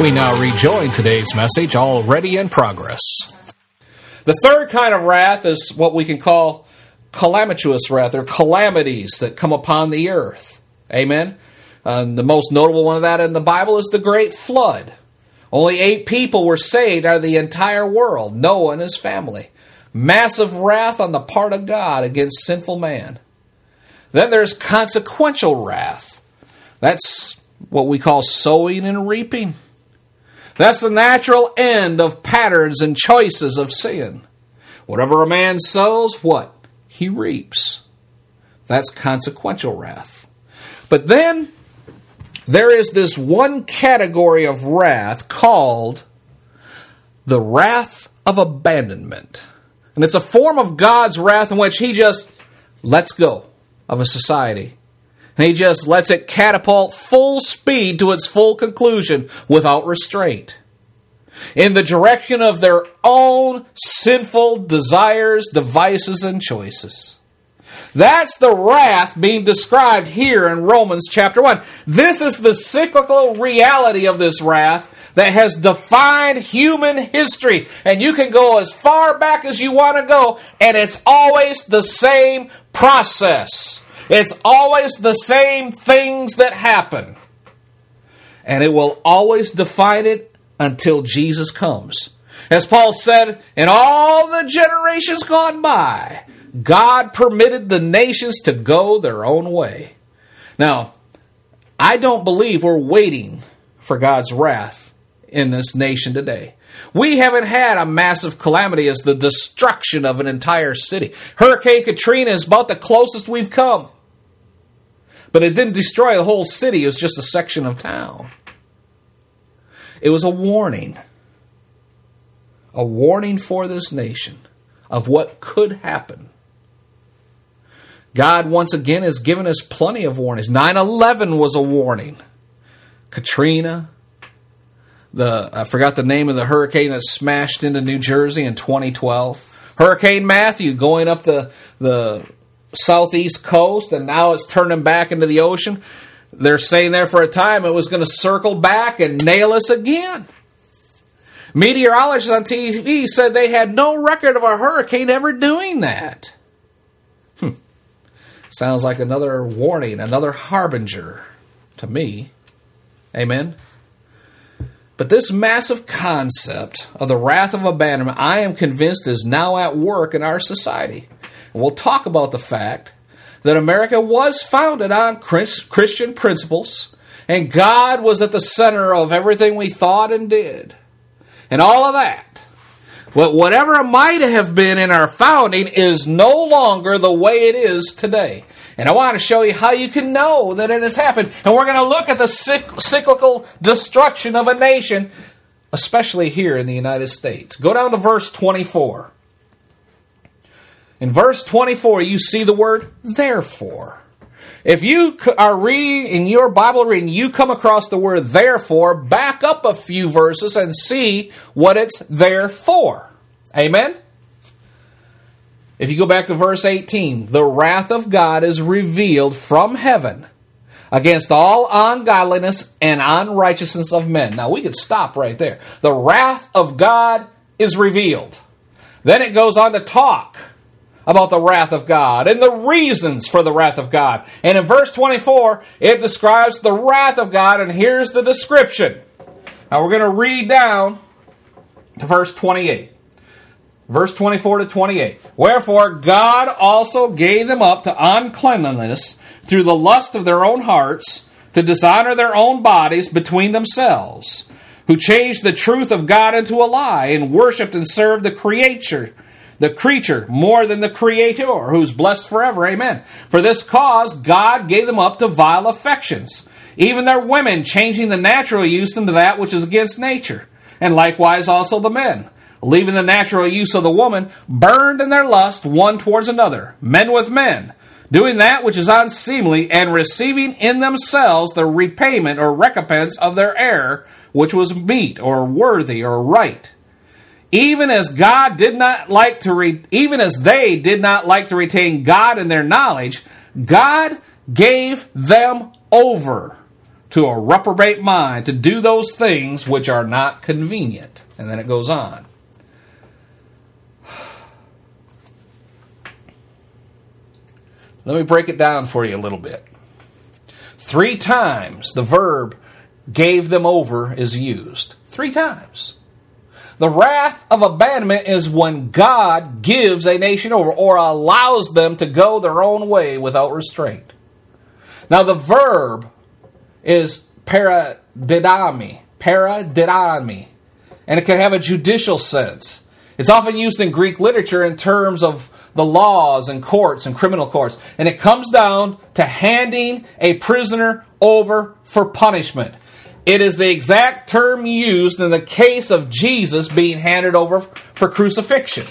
We now rejoin today's message, already in progress. The third kind of wrath is what we can call calamitous wrath, or calamities that come upon the earth. Amen? Uh, the most notable one of that in the Bible is the Great Flood. Only eight people were saved out of the entire world Noah and his family. Massive wrath on the part of God against sinful man. Then there's consequential wrath. That's what we call sowing and reaping. That's the natural end of patterns and choices of sin. Whatever a man sows, what? He reaps. That's consequential wrath. But then there is this one category of wrath called the wrath of abandonment. And it's a form of God's wrath in which He just lets go of a society. He just lets it catapult full speed to its full conclusion without restraint. In the direction of their own sinful desires, devices, and choices. That's the wrath being described here in Romans chapter 1. This is the cyclical reality of this wrath that has defined human history. And you can go as far back as you want to go, and it's always the same process. It's always the same things that happen. And it will always define it until Jesus comes. As Paul said, in all the generations gone by, God permitted the nations to go their own way. Now, I don't believe we're waiting for God's wrath in this nation today. We haven't had a massive calamity as the destruction of an entire city. Hurricane Katrina is about the closest we've come. But it didn't destroy the whole city, it was just a section of town. It was a warning. A warning for this nation of what could happen. God, once again, has given us plenty of warnings. 9 11 was a warning. Katrina, the I forgot the name of the hurricane that smashed into New Jersey in 2012. Hurricane Matthew going up the the southeast coast, and now it's turning back into the ocean. They're saying there for a time it was going to circle back and nail us again. Meteorologists on TV said they had no record of a hurricane ever doing that. Hmm. Sounds like another warning, another harbinger to me. Amen. But this massive concept of the wrath of abandonment, I am convinced, is now at work in our society. And we'll talk about the fact that America was founded on Christian principles, and God was at the center of everything we thought and did, and all of that. But whatever might have been in our founding is no longer the way it is today. And I want to show you how you can know that it has happened. And we're going to look at the cyclical destruction of a nation, especially here in the United States. Go down to verse 24. In verse 24, you see the word therefore. If you are reading in your Bible reading, you come across the word therefore, back up a few verses and see what it's there for. Amen? If you go back to verse 18, the wrath of God is revealed from heaven against all ungodliness and unrighteousness of men. Now we could stop right there. The wrath of God is revealed. Then it goes on to talk about the wrath of God and the reasons for the wrath of God. And in verse 24, it describes the wrath of God, and here's the description. Now we're going to read down to verse 28. Verse 24 to 28. Wherefore God also gave them up to uncleanliness through the lust of their own hearts, to dishonor their own bodies between themselves, who changed the truth of God into a lie, and worshipped and served the creature the creature more than the creator, who's blessed forever. Amen. For this cause, God gave them up to vile affections, even their women changing the natural use into that which is against nature, and likewise also the men. Leaving the natural use of the woman, burned in their lust one towards another, men with men, doing that which is unseemly, and receiving in themselves the repayment or recompense of their error, which was meet or worthy or right even as God did not like to re- even as they did not like to retain God in their knowledge, God gave them over to a reprobate mind to do those things which are not convenient. And then it goes on. Let me break it down for you a little bit. Three times the verb gave them over is used. Three times. The wrath of abandonment is when God gives a nation over or allows them to go their own way without restraint. Now, the verb is paradidomi, paradidomi, and it can have a judicial sense. It's often used in Greek literature in terms of the laws and courts and criminal courts, and it comes down to handing a prisoner over for punishment. It is the exact term used in the case of Jesus being handed over for crucifixion.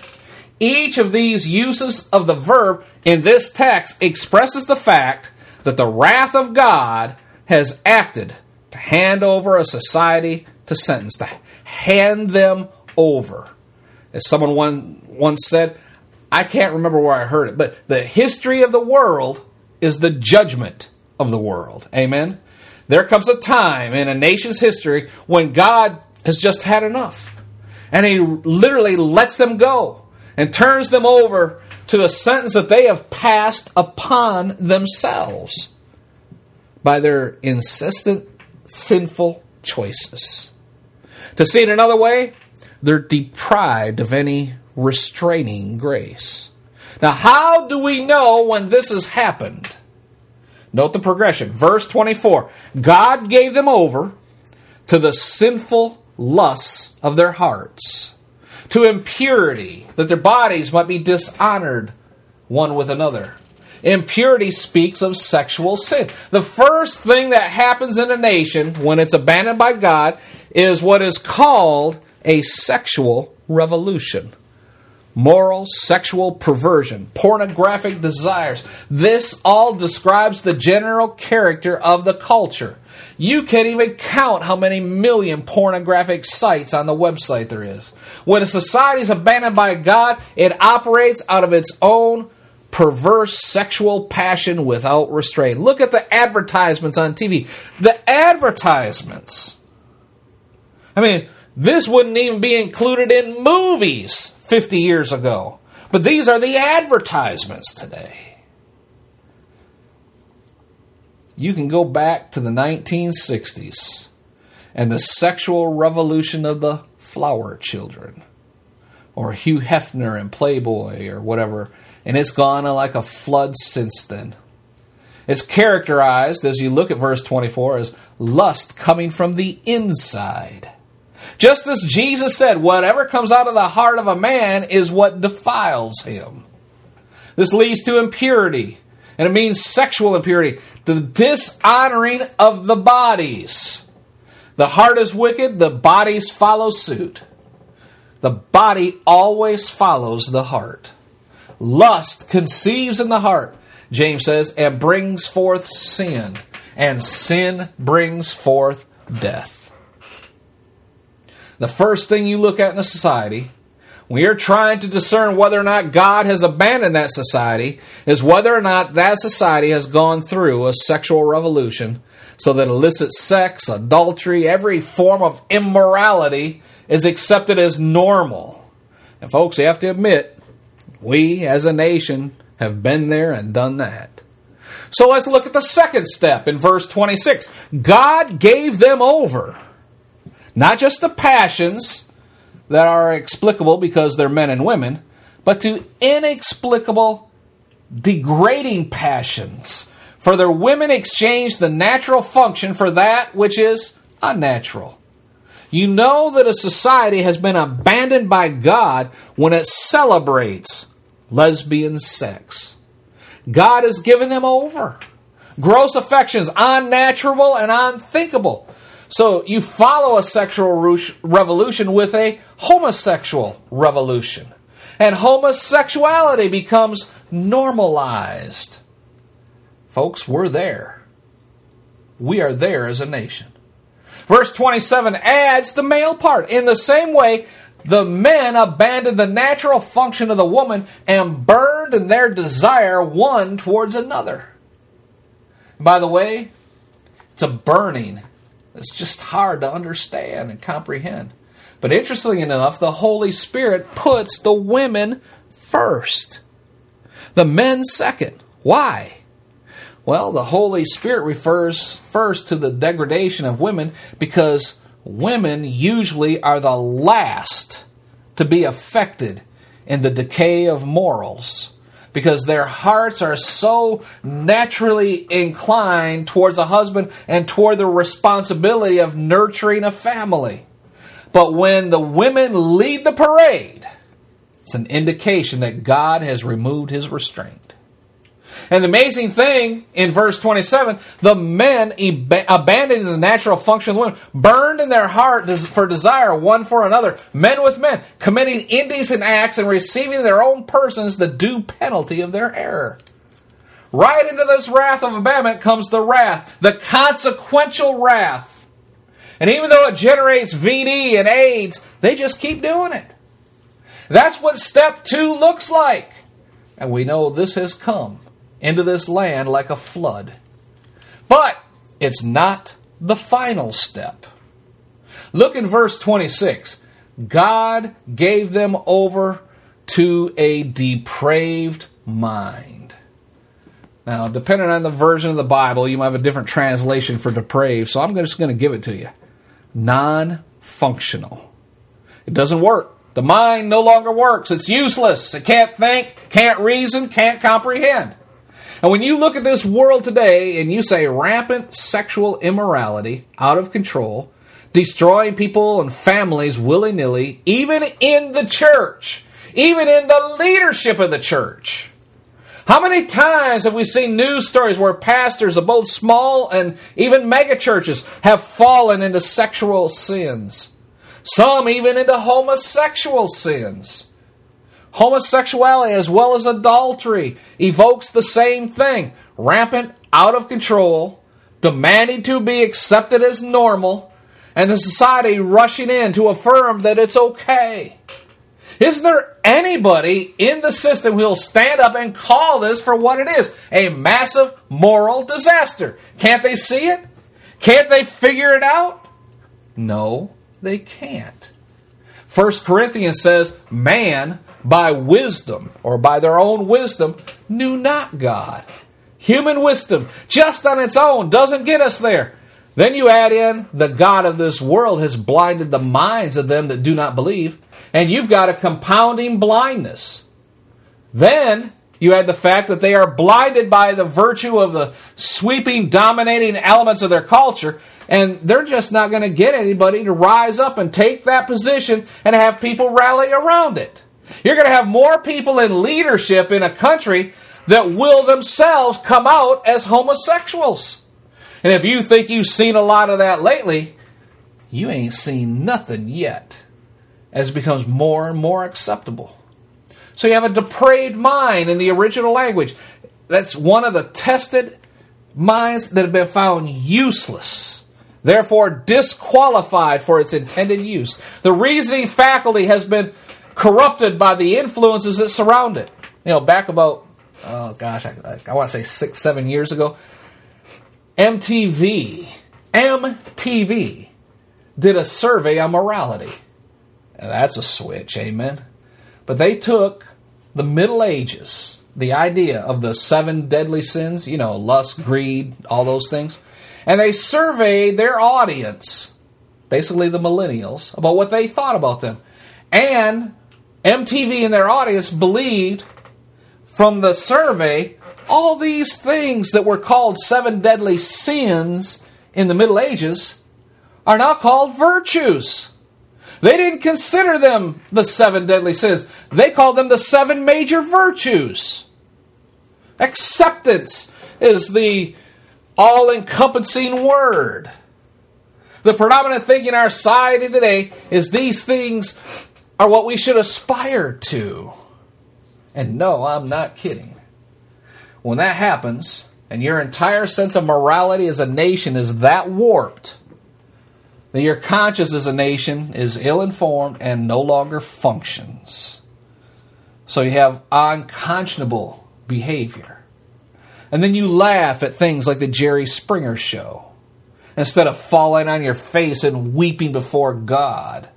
Each of these uses of the verb in this text expresses the fact that the wrath of God has acted to hand over a society to sentence, to hand them over. As someone one, once said, I can't remember where I heard it, but the history of the world is the judgment of the world. Amen? There comes a time in a nation's history when God has just had enough. And He literally lets them go and turns them over to a sentence that they have passed upon themselves by their insistent sinful choices. To see it another way, they're deprived of any restraining grace. Now, how do we know when this has happened? Note the progression. Verse 24 God gave them over to the sinful lusts of their hearts, to impurity, that their bodies might be dishonored one with another. Impurity speaks of sexual sin. The first thing that happens in a nation when it's abandoned by God is what is called a sexual revolution moral, sexual perversion, pornographic desires. This all describes the general character of the culture. You can't even count how many million pornographic sites on the website there is. When a society is abandoned by God, it operates out of its own perverse sexual passion without restraint. Look at the advertisements on TV. The advertisements. I mean, this wouldn't even be included in movies 50 years ago. But these are the advertisements today. You can go back to the 1960s and the sexual revolution of the flower children, or Hugh Hefner and Playboy, or whatever, and it's gone like a flood since then. It's characterized, as you look at verse 24, as lust coming from the inside. Just as Jesus said, whatever comes out of the heart of a man is what defiles him. This leads to impurity, and it means sexual impurity, the dishonoring of the bodies. The heart is wicked, the bodies follow suit. The body always follows the heart. Lust conceives in the heart, James says, and brings forth sin, and sin brings forth death. The first thing you look at in a society we are trying to discern whether or not God has abandoned that society is whether or not that society has gone through a sexual revolution so that illicit sex, adultery, every form of immorality is accepted as normal. And folks, you have to admit, we as a nation have been there and done that. So let's look at the second step in verse 26. God gave them over, not just the passions that are explicable because they're men and women, but to inexplicable, degrading passions for their women exchange the natural function for that which is unnatural. You know that a society has been abandoned by God when it celebrates lesbian sex. God has given them over. Gross affections, unnatural and unthinkable. So you follow a sexual revolution with a homosexual revolution. And homosexuality becomes normalized. Folks, we're there. We are there as a nation. Verse 27 adds the male part. In the same way, the men abandoned the natural function of the woman and burned in their desire one towards another. By the way, it's a burning. It's just hard to understand and comprehend. But interestingly enough, the Holy Spirit puts the women first, the men second. Why? Well, the Holy Spirit refers first to the degradation of women because women usually are the last to be affected in the decay of morals because their hearts are so naturally inclined towards a husband and toward the responsibility of nurturing a family. But when the women lead the parade, it's an indication that God has removed his restraint. And the amazing thing in verse 27, the men ab- abandoning the natural function of the women, burned in their heart for desire one for another, men with men, committing indecent acts and receiving their own persons the due penalty of their error. Right into this wrath of abandonment comes the wrath, the consequential wrath. And even though it generates VD and AIDS, they just keep doing it. That's what step two looks like. And we know this has come into this land like a flood. But it's not the final step. Look in verse 26. God gave them over to a depraved mind. Now, depending on the version of the Bible, you might have a different translation for depraved, so I'm just going to give it to you. Non functional. It doesn't work. The mind no longer works. It's useless. It can't think, can't reason, can't comprehend. And when you look at this world today and you say rampant sexual immorality, out of control, destroying people and families willy nilly, even in the church, even in the leadership of the church. How many times have we seen news stories where pastors of both small and even mega churches have fallen into sexual sins? Some even into homosexual sins. Homosexuality, as well as adultery, evokes the same thing rampant, out of control, demanding to be accepted as normal, and the society rushing in to affirm that it's okay. Isn't there anybody in the system who'll stand up and call this for what it is a massive moral disaster? Can't they see it? Can't they figure it out? No, they can't. First Corinthians says, Man by wisdom or by their own wisdom knew not God. Human wisdom, just on its own, doesn't get us there. Then you add in the God of this world has blinded the minds of them that do not believe, and you've got a compounding blindness. Then you add the fact that they are blinded by the virtue of the sweeping, dominating elements of their culture, and they're just not going to get anybody to rise up and take that position and have people rally around it. You're going to have more people in leadership in a country that will themselves come out as homosexuals. And if you think you've seen a lot of that lately, you ain't seen nothing yet as it becomes more and more acceptable. So you have a depraved mind in the original language. That's one of the tested minds that have been found useless, therefore disqualified for its intended use. The reasoning faculty has been corrupted by the influences that surround it. You know, back about, oh gosh, I, I want to say six, seven years ago, MTV, MTV did a survey on morality. That's a switch, amen. But they took the Middle Ages, the idea of the seven deadly sins, you know, lust, greed, all those things, and they surveyed their audience, basically the millennials, about what they thought about them. And MTV and their audience believed from the survey all these things that were called seven deadly sins in the Middle Ages are now called virtues. They didn't consider them the seven deadly sins, they called them the seven major virtues. Acceptance is the all encompassing word. The predominant thinking in our society today is these things are what we should aspire to. And no, I'm not kidding. When that happens, and your entire sense of morality as a nation is that warped, that your conscience as a nation is ill informed and no longer functions. So you have unconscionable behavior. And then you laugh at things like the Jerry Springer show instead of falling on your face and weeping before God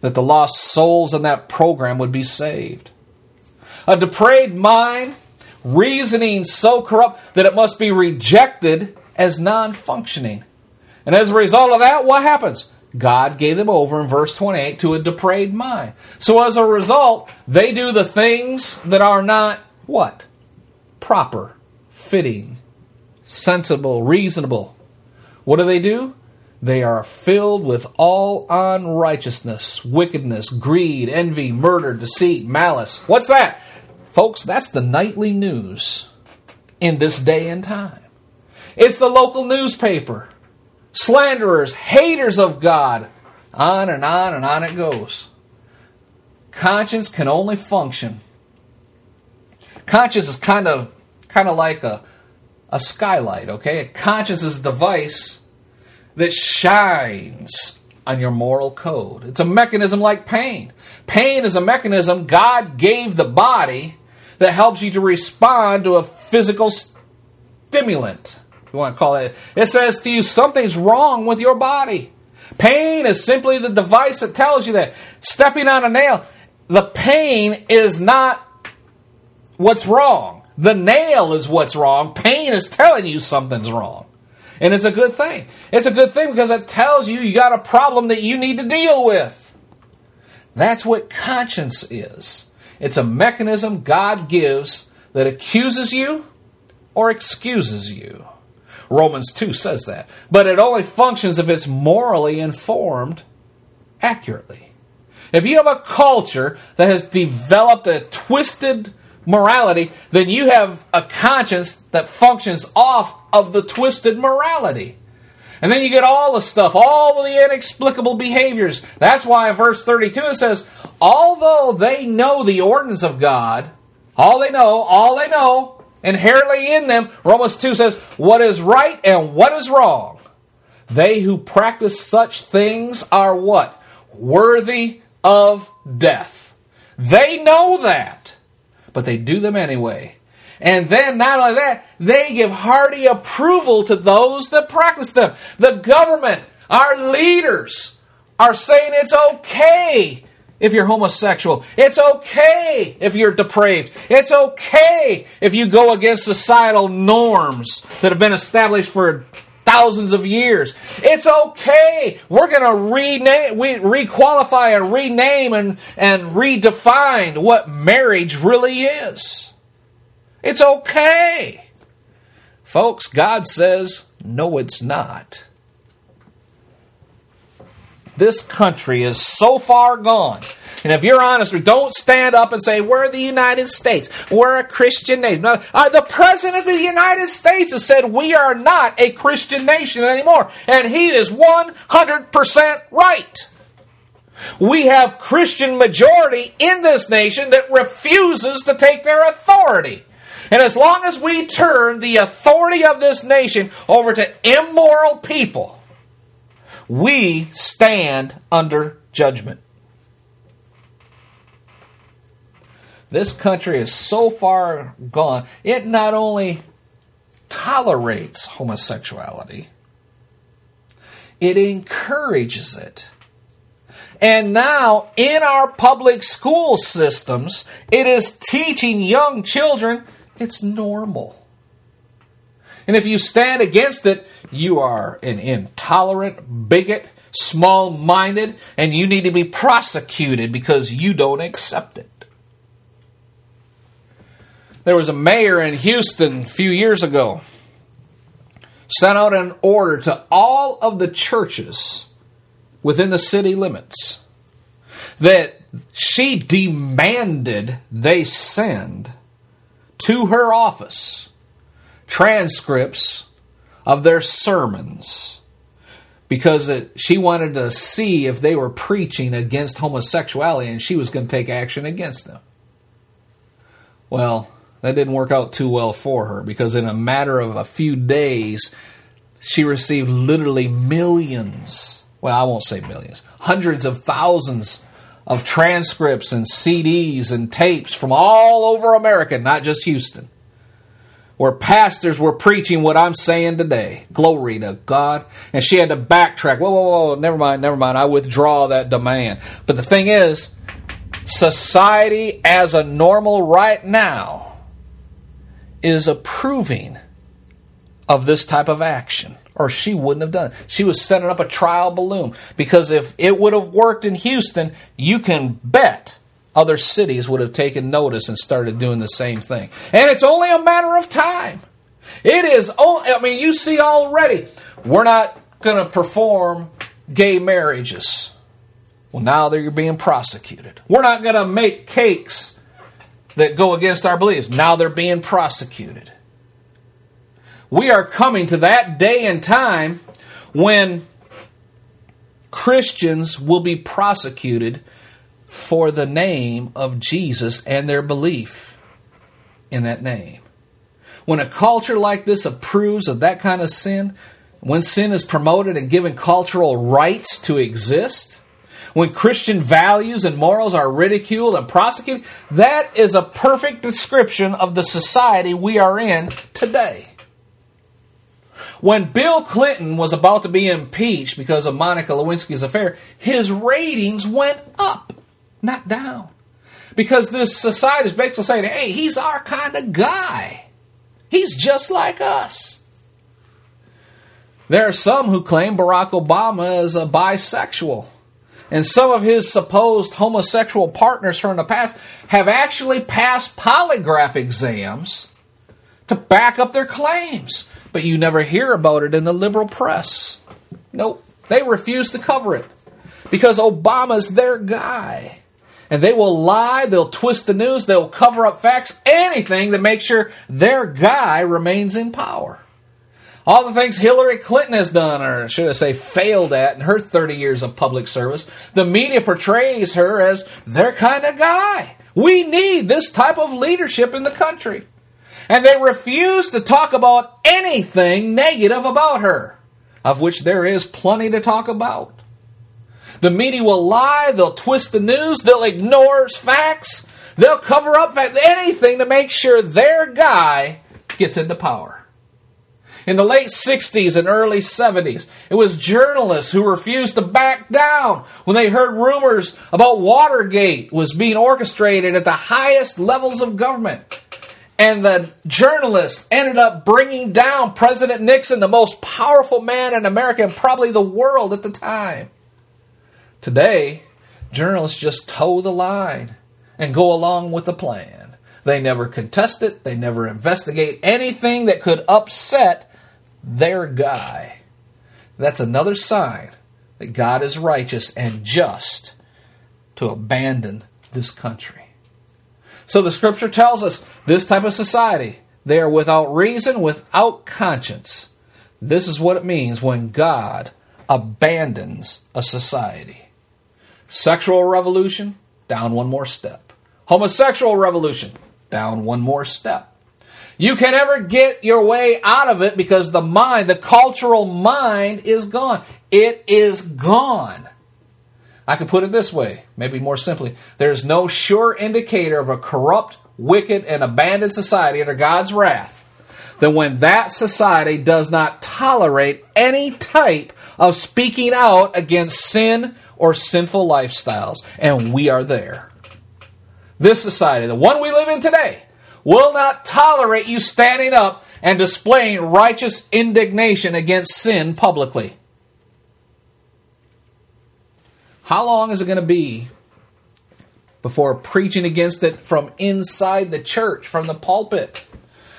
that the lost souls in that program would be saved. A depraved mind, reasoning so corrupt that it must be rejected as non functioning. And as a result of that, what happens? God gave them over in verse 28 to a depraved mind. So as a result, they do the things that are not what? Proper, fitting, sensible, reasonable. What do they do? They are filled with all unrighteousness, wickedness, greed, envy, murder, deceit, malice. What's that? Folks, that's the nightly news in this day and time. It's the local newspaper. Slanderers, haters of God. On and on and on it goes. Conscience can only function. Conscience is kind of kind of like a a skylight, okay? Conscience is a device that shines on your moral code. It's a mechanism like pain. Pain is a mechanism God gave the body that helps you to respond to a physical stimulant. You want to call it. It says to you something's wrong with your body. Pain is simply the device that tells you that. Stepping on a nail, the pain is not what's wrong. The nail is what's wrong. Pain is telling you something's wrong. And it's a good thing. It's a good thing because it tells you you got a problem that you need to deal with. That's what conscience is. It's a mechanism God gives that accuses you or excuses you. Romans 2 says that. But it only functions if it's morally informed accurately. If you have a culture that has developed a twisted morality, then you have a conscience that functions off of the twisted morality. And then you get all the stuff, all the inexplicable behaviors. That's why in verse 32 it says, although they know the ordinance of God, all they know, all they know, inherently in them, Romans 2 says, what is right and what is wrong. They who practice such things are what? Worthy of death. They know that, but they do them anyway. And then, not only that, they give hearty approval to those that practice them. The government, our leaders, are saying it's okay if you're homosexual. It's okay if you're depraved. It's okay if you go against societal norms that have been established for thousands of years. It's okay. We're going to rename, we requalify and rename and, and redefine what marriage really is. It's okay. Folks, God says, no, it's not. This country is so far gone. And if you're honest, don't stand up and say, We're the United States. We're a Christian nation. Uh, the President of the United States has said we are not a Christian nation anymore. And he is 100% right. We have Christian majority in this nation that refuses to take their authority. And as long as we turn the authority of this nation over to immoral people, we stand under judgment. this country is so far gone, it not only tolerates homosexuality, it encourages it. And now, in our public school systems, it is teaching young children it's normal. And if you stand against it, you are an intolerant bigot, small minded, and you need to be prosecuted because you don't accept it. There was a mayor in Houston a few years ago sent out an order to all of the churches within the city limits that she demanded they send to her office transcripts of their sermons because it, she wanted to see if they were preaching against homosexuality and she was going to take action against them. Well, that didn't work out too well for her because in a matter of a few days, she received literally millions. Well, I won't say millions, hundreds of thousands of transcripts and CDs and tapes from all over America, not just Houston, where pastors were preaching what I'm saying today. Glory to God. And she had to backtrack. Whoa, whoa, whoa, never mind, never mind. I withdraw that demand. But the thing is, society as a normal right now is approving of this type of action, or she wouldn't have done it. She was setting up a trial balloon because if it would have worked in Houston, you can bet other cities would have taken notice and started doing the same thing. And it's only a matter of time. It is, I mean, you see already, we're not going to perform gay marriages. Well, now they're being prosecuted. We're not going to make cakes that go against our beliefs. Now they're being prosecuted. We are coming to that day and time when Christians will be prosecuted for the name of Jesus and their belief in that name. When a culture like this approves of that kind of sin, when sin is promoted and given cultural rights to exist, when Christian values and morals are ridiculed and prosecuted, that is a perfect description of the society we are in today. When Bill Clinton was about to be impeached because of Monica Lewinsky's affair, his ratings went up, not down. Because this society is basically saying, hey, he's our kind of guy. He's just like us. There are some who claim Barack Obama is a bisexual and some of his supposed homosexual partners from the past have actually passed polygraph exams to back up their claims. But you never hear about it in the liberal press. Nope. They refuse to cover it because Obama's their guy. And they will lie, they'll twist the news, they'll cover up facts, anything to make sure their guy remains in power all the things Hillary Clinton has done, or should I say failed at, in her 30 years of public service, the media portrays her as their kind of guy. We need this type of leadership in the country. And they refuse to talk about anything negative about her, of which there is plenty to talk about. The media will lie, they'll twist the news, they'll ignore facts, they'll cover up facts, anything to make sure their guy gets into power. In the late 60s and early 70s, it was journalists who refused to back down when they heard rumors about Watergate was being orchestrated at the highest levels of government. And the journalists ended up bringing down President Nixon, the most powerful man in America and probably the world at the time. Today, journalists just toe the line and go along with the plan. They never contest it, they never investigate anything that could upset their guy. That's another sign that God is righteous and just to abandon this country. So the scripture tells us this type of society, they are without reason, without conscience. This is what it means when God abandons a society. Sexual revolution, down one more step. Homosexual revolution, down one more step. You can never get your way out of it because the mind, the cultural mind, is gone. It is gone. I could put it this way, maybe more simply. There's no sure indicator of a corrupt, wicked, and abandoned society under God's wrath than when that society does not tolerate any type of speaking out against sin or sinful lifestyles. And we are there. This society, the one we live in today, will not tolerate you standing up and displaying righteous indignation against sin publicly. How long is it going to be before preaching against it from inside the church, from the pulpit,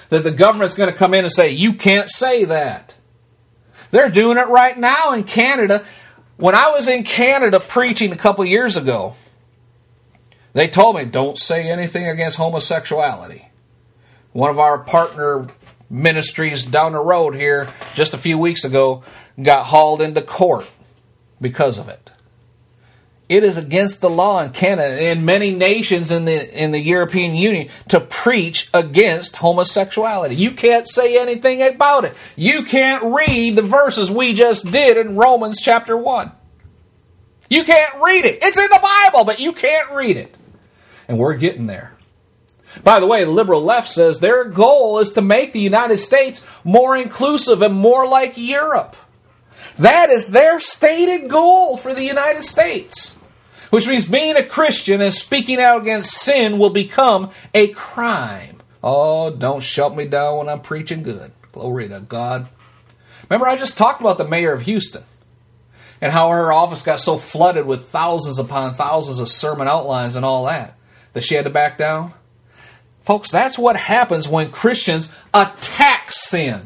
that the government's going to come in and say, you can't say that? They're doing it right now in Canada. When I was in Canada preaching a couple years ago, they told me, don't say anything against homosexuality. One of our partner ministries down the road here just a few weeks ago got hauled into court because of it. It is against the law in Canada and many nations in the in the European Union to preach against homosexuality. You can't say anything about it. You can't read the verses we just did in Romans chapter 1. You can't read it. It's in the Bible, but you can't read it. And we're getting there. By the way, the liberal left says their goal is to make the United States more inclusive and more like Europe. That is their stated goal for the United States. Which means being a Christian and speaking out against sin will become a crime. Oh, don't shut me down when I'm preaching good. Glory to God. Remember, I just talked about the mayor of Houston and how her office got so flooded with thousands upon thousands of sermon outlines and all that that she had to back down? Folks, that's what happens when Christians attack sin.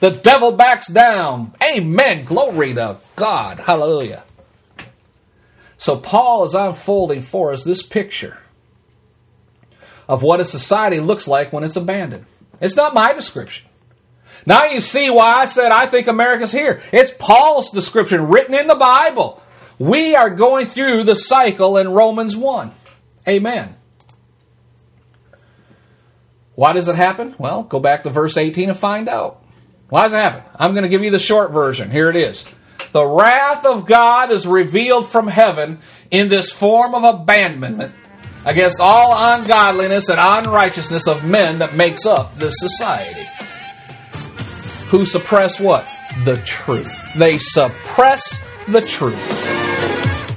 The devil backs down. Amen. Glory to God. Hallelujah. So, Paul is unfolding for us this picture of what a society looks like when it's abandoned. It's not my description. Now you see why I said I think America's here. It's Paul's description written in the Bible. We are going through the cycle in Romans 1. Amen. Why does it happen? Well, go back to verse 18 and find out. Why does it happen? I'm going to give you the short version. Here it is. The wrath of God is revealed from heaven in this form of abandonment against all ungodliness and unrighteousness of men that makes up this society. Who suppress what? The truth. They suppress the truth.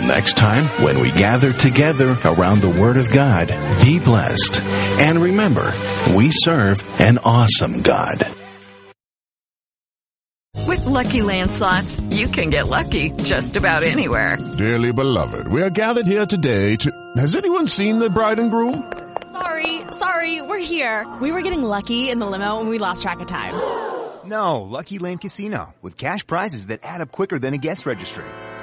next time, when we gather together around the Word of God, be blessed. And remember, we serve an awesome God. With Lucky Land slots, you can get lucky just about anywhere. Dearly beloved, we are gathered here today to. Has anyone seen the bride and groom? Sorry, sorry, we're here. We were getting lucky in the limo and we lost track of time. No, Lucky Land Casino, with cash prizes that add up quicker than a guest registry.